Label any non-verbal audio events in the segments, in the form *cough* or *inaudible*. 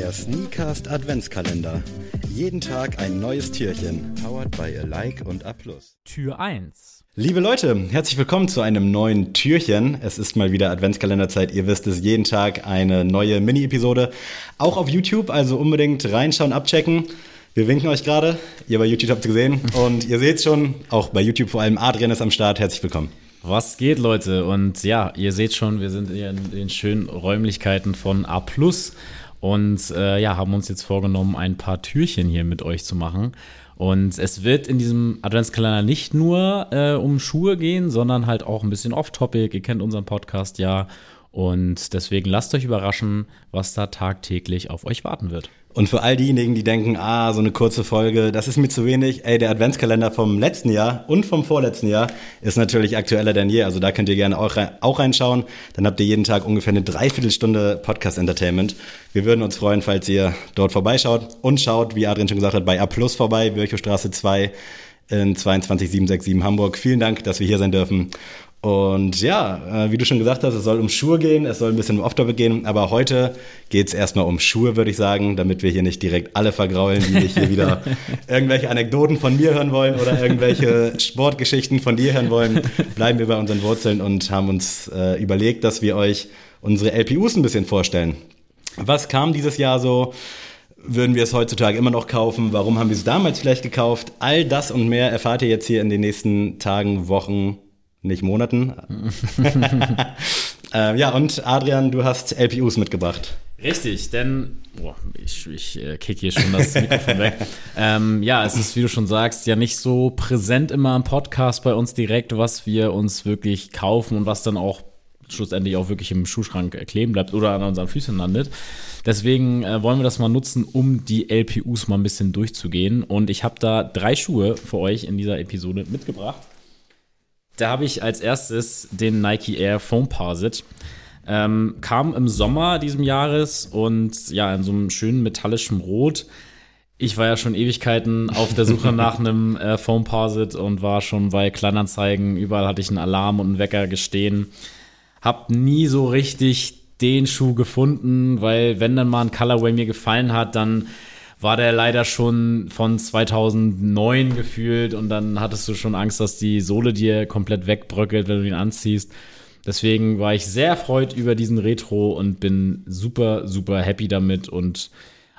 Der Sneakast Adventskalender. Jeden Tag ein neues Türchen. Powered by a Like und A+. Tür 1. Liebe Leute, herzlich willkommen zu einem neuen Türchen. Es ist mal wieder Adventskalenderzeit. Ihr wisst es, jeden Tag eine neue Mini-Episode. Auch auf YouTube, also unbedingt reinschauen, abchecken. Wir winken euch gerade. Ihr bei YouTube habt es gesehen. Und ihr seht schon, auch bei YouTube vor allem Adrian ist am Start. Herzlich willkommen. Was geht, Leute? Und ja, ihr seht schon, wir sind hier in den schönen Räumlichkeiten von A. Und äh, ja, haben uns jetzt vorgenommen, ein paar Türchen hier mit euch zu machen. Und es wird in diesem Adventskalender nicht nur äh, um Schuhe gehen, sondern halt auch ein bisschen off-topic. Ihr kennt unseren Podcast ja. Und deswegen lasst euch überraschen, was da tagtäglich auf euch warten wird. Und für all diejenigen, die denken, ah, so eine kurze Folge, das ist mir zu wenig, ey, der Adventskalender vom letzten Jahr und vom vorletzten Jahr ist natürlich aktueller denn je. Also da könnt ihr gerne auch, rein, auch reinschauen. Dann habt ihr jeden Tag ungefähr eine Dreiviertelstunde Podcast-Entertainment. Wir würden uns freuen, falls ihr dort vorbeischaut und schaut, wie Adrian schon gesagt hat, bei A Plus vorbei, Virchow 2 in 22767 Hamburg. Vielen Dank, dass wir hier sein dürfen. Und ja, äh, wie du schon gesagt hast, es soll um Schuhe gehen, es soll ein bisschen um Off-Topic gehen, aber heute geht es erstmal um Schuhe, würde ich sagen, damit wir hier nicht direkt alle vergraulen, die nicht hier wieder *laughs* irgendwelche Anekdoten von mir hören wollen oder irgendwelche Sportgeschichten von dir hören wollen. Bleiben wir bei unseren Wurzeln und haben uns äh, überlegt, dass wir euch unsere LPUs ein bisschen vorstellen. Was kam dieses Jahr so? Würden wir es heutzutage immer noch kaufen? Warum haben wir es damals vielleicht gekauft? All das und mehr erfahrt ihr jetzt hier in den nächsten Tagen, Wochen, nicht Monaten. *laughs* äh, ja, und Adrian, du hast LPUs mitgebracht. Richtig, denn boah, ich, ich äh, kick hier schon das Mikrofon weg. *laughs* Ähm, ja, es ist, wie du schon sagst, ja nicht so präsent immer im Podcast bei uns direkt, was wir uns wirklich kaufen und was dann auch schlussendlich auch wirklich im Schuhschrank kleben bleibt oder an unseren Füßen landet. Deswegen äh, wollen wir das mal nutzen, um die LPUs mal ein bisschen durchzugehen. Und ich habe da drei Schuhe für euch in dieser Episode mitgebracht. Da habe ich als erstes den Nike Air Foam Parsit. Ähm, kam im Sommer diesem Jahres und ja, in so einem schönen metallischen Rot. Ich war ja schon Ewigkeiten auf der Suche *laughs* nach einem äh, Foam Parsit und war schon bei Kleinanzeigen. Überall hatte ich einen Alarm und einen Wecker gestehen. Hab nie so richtig den Schuh gefunden, weil wenn dann mal ein Colorway mir gefallen hat, dann war der leider schon von 2009 gefühlt und dann hattest du schon Angst, dass die Sohle dir komplett wegbröckelt, wenn du ihn anziehst. Deswegen war ich sehr erfreut über diesen Retro und bin super, super happy damit und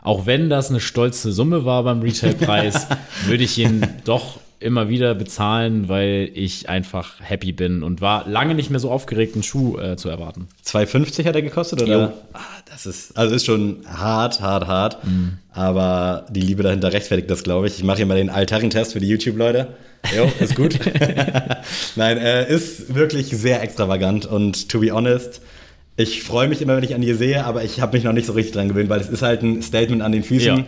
auch wenn das eine stolze Summe war beim Retailpreis, *laughs* würde ich ihn doch immer wieder bezahlen, weil ich einfach happy bin und war lange nicht mehr so aufgeregt, einen Schuh äh, zu erwarten. 2,50 hat er gekostet, oder? Ah, das ist, also ist schon hart, hart, hart. Mhm. Aber die Liebe dahinter rechtfertigt das, glaube ich. Ich mache hier mal den Altherren-Test für die YouTube-Leute. Jo, ist gut. *laughs* Nein, er ist wirklich sehr extravagant und to be honest, ich freue mich immer, wenn ich an die sehe, aber ich habe mich noch nicht so richtig dran gewöhnt, weil es ist halt ein Statement an den Füßen ja.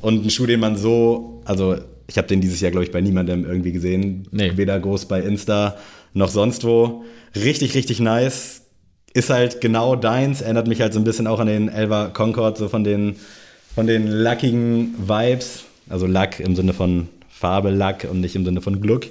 und ein Schuh, den man so, also ich habe den dieses Jahr, glaube ich, bei niemandem irgendwie gesehen. Nee. Weder groß bei Insta noch sonst wo. Richtig, richtig nice. Ist halt genau deins. Erinnert mich halt so ein bisschen auch an den Elva Concord, so von den, von den lackigen Vibes. Also Lack im Sinne von Farbe Lack und nicht im Sinne von Gluck.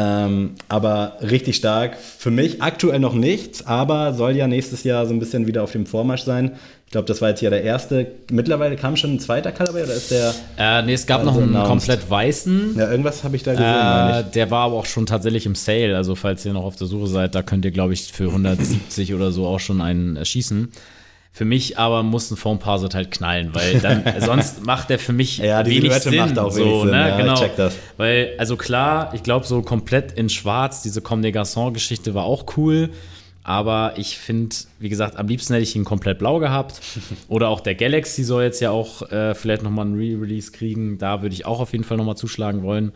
Ähm, aber richtig stark. Für mich aktuell noch nichts, aber soll ja nächstes Jahr so ein bisschen wieder auf dem Vormarsch sein. Ich glaube, das war jetzt ja der erste. Mittlerweile kam schon ein zweiter Colorway oder ist der? Äh, nee, es gab noch einen announced? komplett weißen. Ja, irgendwas habe ich da gesehen. Äh, der war aber auch schon tatsächlich im Sale. Also, falls ihr noch auf der Suche seid, da könnt ihr, glaube ich, für 170 oder so auch schon einen erschießen. Für mich aber muss ein Foamparset halt knallen, weil dann *laughs* sonst macht der für mich ja, die wenig Silhouette Sinn. Macht auch so, wenig Sinn. Ne? Ja, genau. check das. Weil, also klar, ich glaube, so komplett in schwarz, diese Comme des Garçons-Geschichte war auch cool. Aber ich finde, wie gesagt, am liebsten hätte ich ihn komplett blau gehabt. *laughs* Oder auch der Galaxy soll jetzt ja auch äh, vielleicht nochmal einen Re-Release kriegen. Da würde ich auch auf jeden Fall nochmal zuschlagen wollen.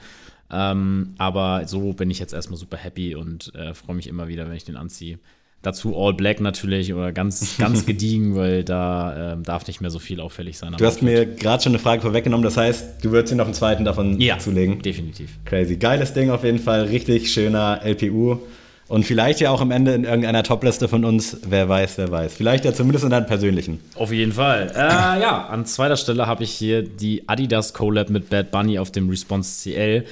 Ähm, aber so bin ich jetzt erstmal super happy und äh, freue mich immer wieder, wenn ich den anziehe. Dazu All Black natürlich oder ganz, ganz *laughs* gediegen, weil da ähm, darf nicht mehr so viel auffällig sein. Du hast Outfit. mir gerade schon eine Frage vorweggenommen, das heißt, du würdest dir noch einen zweiten davon ja, zulegen? definitiv. Crazy. Geiles Ding auf jeden Fall, richtig schöner LPU. Und vielleicht ja auch am Ende in irgendeiner Topliste von uns, wer weiß, wer weiß. Vielleicht ja zumindest in deinem persönlichen. Auf jeden Fall. Äh, ja, an zweiter Stelle habe ich hier die Adidas Collab mit Bad Bunny auf dem Response CL.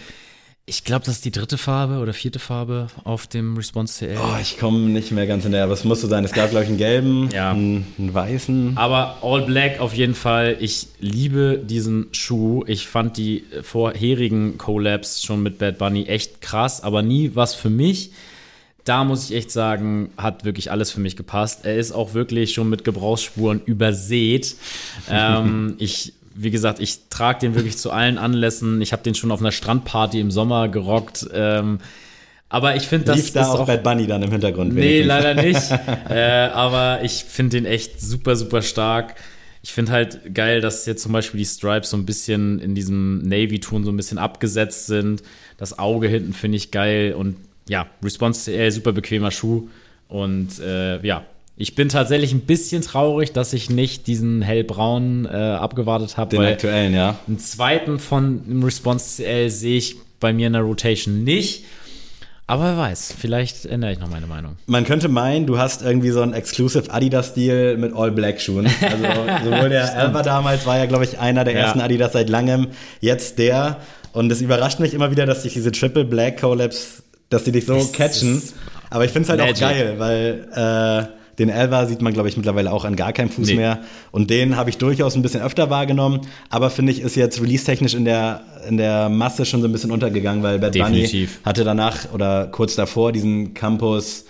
Ich glaube, das ist die dritte Farbe oder vierte Farbe auf dem Response CL. Oh, ich komme nicht mehr ganz hinterher, aber es musste sein. Es gab, glaube ich, einen gelben, Ja. einen, einen weißen. Aber All Black auf jeden Fall. Ich liebe diesen Schuh. Ich fand die vorherigen Collabs schon mit Bad Bunny echt krass, aber nie was für mich. Da muss ich echt sagen, hat wirklich alles für mich gepasst. Er ist auch wirklich schon mit Gebrauchsspuren übersät. *laughs* ähm, ich, wie gesagt, ich trage den wirklich zu allen Anlässen. Ich habe den schon auf einer Strandparty im Sommer gerockt. Ähm, aber ich finde, das Lief da ist auch auch Bad Bunny dann im Hintergrund? Nee, leider nicht. *laughs* äh, aber ich finde den echt super, super stark. Ich finde halt geil, dass jetzt zum Beispiel die Stripes so ein bisschen in diesem Navy-Ton so ein bisschen abgesetzt sind. Das Auge hinten finde ich geil und ja, Response CL, super bequemer Schuh. Und äh, ja, ich bin tatsächlich ein bisschen traurig, dass ich nicht diesen hellbraunen äh, abgewartet habe, Den aktuellen, ja. einen zweiten von dem Response CL sehe ich bei mir in der Rotation nicht. Aber wer weiß, vielleicht ändere ich noch meine Meinung. Man könnte meinen, du hast irgendwie so einen Exclusive Adidas-Deal mit All-Black-Schuhen. Also *laughs* sowohl der Alba damals war ja, glaube ich, einer der Ja. ersten Adidas seit langem, jetzt der. Und es überrascht mich immer wieder, dass sich diese Triple Black Collabs, dass die dich so Es catchen. Aber ich finde es halt Magic. auch geil, weil äh, den Elva sieht man, glaube ich, mittlerweile auch an gar keinem Fuß Nee. mehr. Und den habe ich durchaus ein bisschen öfter wahrgenommen. Aber finde ich, ist jetzt release-technisch in der, in der Masse schon so ein bisschen untergegangen, weil Bad Bunny Definitiv. hatte danach oder kurz davor diesen Campus,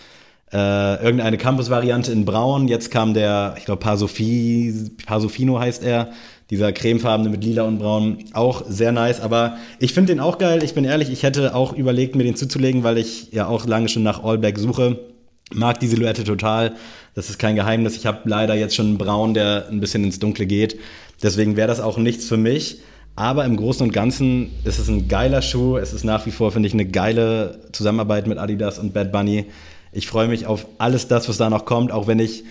äh, irgendeine Campus-Variante in Braun. Jetzt kam der, ich glaube, Pasofi, Pasofino heißt er. Dieser cremefarbene mit lila und braun. Auch sehr nice. Aber ich finde den auch geil. Ich bin ehrlich, ich hätte auch überlegt, mir den zuzulegen, weil ich ja auch lange schon nach All Black suche. Mag die Silhouette total. Das ist kein Geheimnis. Ich habe leider jetzt schon einen Braun, der ein bisschen ins Dunkle geht. Deswegen wäre das auch nichts für mich. Aber im Großen und Ganzen ist es ein geiler Schuh. Es ist nach wie vor, finde ich, eine geile Zusammenarbeit mit Adidas und Bad Bunny. Ich freue mich auf alles das, was da noch kommt, auch wenn ich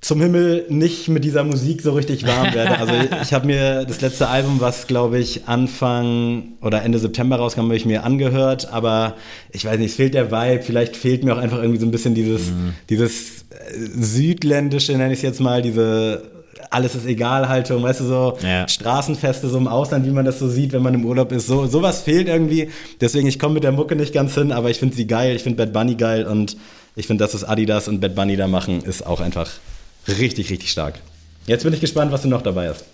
zum Himmel nicht mit dieser Musik so richtig warm werde. Also *laughs* ich habe mir das letzte Album, was glaube ich Anfang oder Ende September rauskam, habe ich mir angehört, aber ich weiß nicht, es fehlt der Vibe, vielleicht fehlt mir auch einfach irgendwie so ein bisschen dieses, dieses äh, südländische, nenne ich es jetzt mal, diese alles ist egal Haltung, weißt du, so Ja. Straßenfeste so im Ausland, wie man das so sieht, wenn man im Urlaub ist. So sowas fehlt irgendwie. Deswegen, ich komme mit der Mucke nicht ganz hin, aber ich finde sie geil, ich finde Bad Bunny geil und ich finde, dass es Adidas und Bad Bunny da machen, ist auch einfach richtig, richtig stark. Jetzt bin ich gespannt, was du noch dabei hast.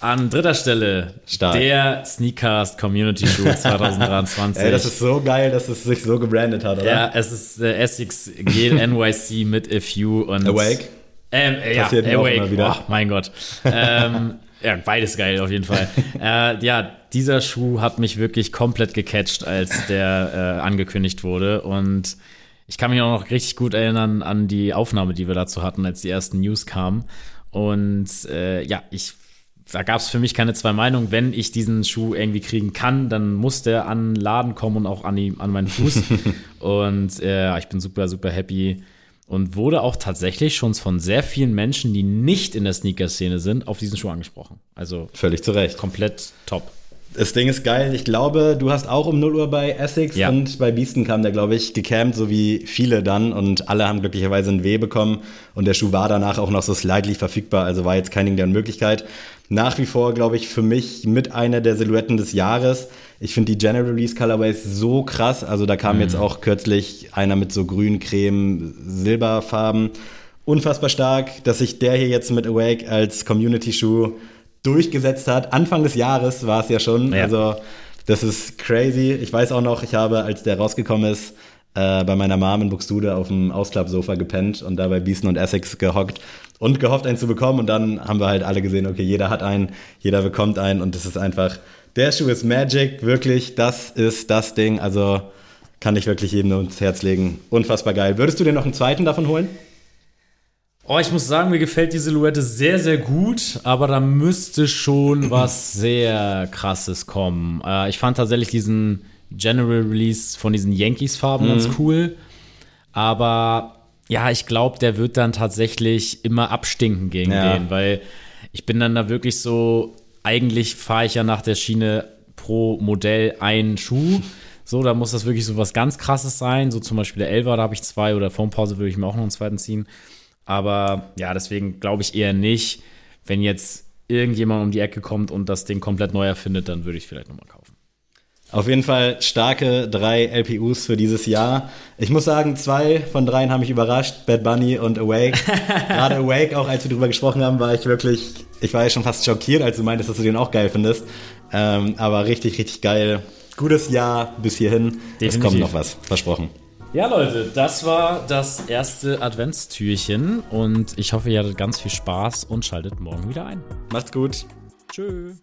An dritter Stelle Stark. der Sneakcast Community Show *laughs* 2023. Ey, das ist so geil, dass es sich so gebrandet hat, oder? ja, es ist äh, Essex Gel *laughs* NYC mit A Few und Awake? Ähm, äh, ja, Passiert mir auch Awake. wieder. Oh, mein Gott. ähm, *laughs* ja, beides geil auf jeden Fall. äh, ja, dieser Schuh hat mich wirklich komplett gecatcht, als der äh, angekündigt wurde. Und ich kann mich auch noch richtig gut erinnern an die Aufnahme, die wir dazu hatten, als die ersten News kamen. Und äh, ja, ich da gab es für mich keine zwei Meinungen. Wenn ich diesen Schuh irgendwie kriegen kann, dann muss der an den Laden kommen und auch an, die, an meinen Fuß. *laughs* und äh, ich bin super, super happy und wurde auch tatsächlich schon von sehr vielen Menschen, die nicht in der Sneaker-Szene sind, auf diesen Schuh angesprochen. Also Völlig zu Recht. komplett top. Das Ding ist geil. Ich glaube, du hast auch um 0 Uhr bei Essex Ja. und bei Beasten kam der, glaube ich, gecampt, so wie viele dann. Und alle haben glücklicherweise ein W bekommen. Und der Schuh war danach auch noch so slightly verfügbar. Also war jetzt kein Ding der Unmöglichkeit. Nach wie vor, glaube ich, für mich mit einer der Silhouetten des Jahres. Ich finde die General Release Colorways so krass. Also da kam jetzt auch kürzlich einer mit so grün, creme, silberfarben. Unfassbar stark, dass sich der hier jetzt mit Awake als Community-Schuh durchgesetzt hat. Anfang des Jahres war es ja schon. Ja. Also das ist crazy. Ich weiß auch noch, ich habe, als der rausgekommen ist, äh, bei meiner Mom in Buxtehude auf dem Ausklappsofa gepennt und da bei Beeson und Essex gehockt und gehofft, einen zu bekommen. Und dann haben wir halt alle gesehen, okay, jeder hat einen, jeder bekommt einen und das ist einfach, der Schuh ist Magic, wirklich, das ist das Ding. Also kann ich wirklich jedem nur ins Herz legen. Unfassbar geil. Würdest du dir noch einen zweiten davon holen? Oh, ich muss sagen, mir gefällt die Silhouette sehr, sehr gut, aber da müsste schon *clears throat* was sehr krasses kommen. Äh, ich fand tatsächlich diesen General Release von diesen Yankees-Farben ganz cool. Aber ja, ich glaube, der wird dann tatsächlich immer abstinken gegen Ja. den, weil ich bin dann da wirklich so, eigentlich fahre ich ja nach der Schiene pro Modell einen Schuh. So, da muss das wirklich so was ganz krasses sein. So zum Beispiel der Elva, da habe ich zwei oder Foampause würde ich mir auch noch einen zweiten ziehen. Aber ja, deswegen glaube ich eher nicht. Wenn jetzt irgendjemand um die Ecke kommt und das Ding komplett neu erfindet, dann würde ich es vielleicht nochmal kaufen. Auf jeden Fall starke drei LPUs für dieses Jahr. Ich muss sagen, zwei von dreien haben mich überrascht. Bad Bunny und Awake. *laughs* Gerade Awake, auch als wir darüber gesprochen haben, war ich wirklich, ich war ja schon fast schockiert, als du meintest, dass du den auch geil findest. Ähm, aber richtig, richtig geil. Gutes Jahr bis hierhin. Es Definitiv. kommt noch was, versprochen. Ja, Leute, das war das erste Adventstürchen und ich hoffe, ihr hattet ganz viel Spaß und schaltet morgen wieder ein. Macht's gut. Tschüss.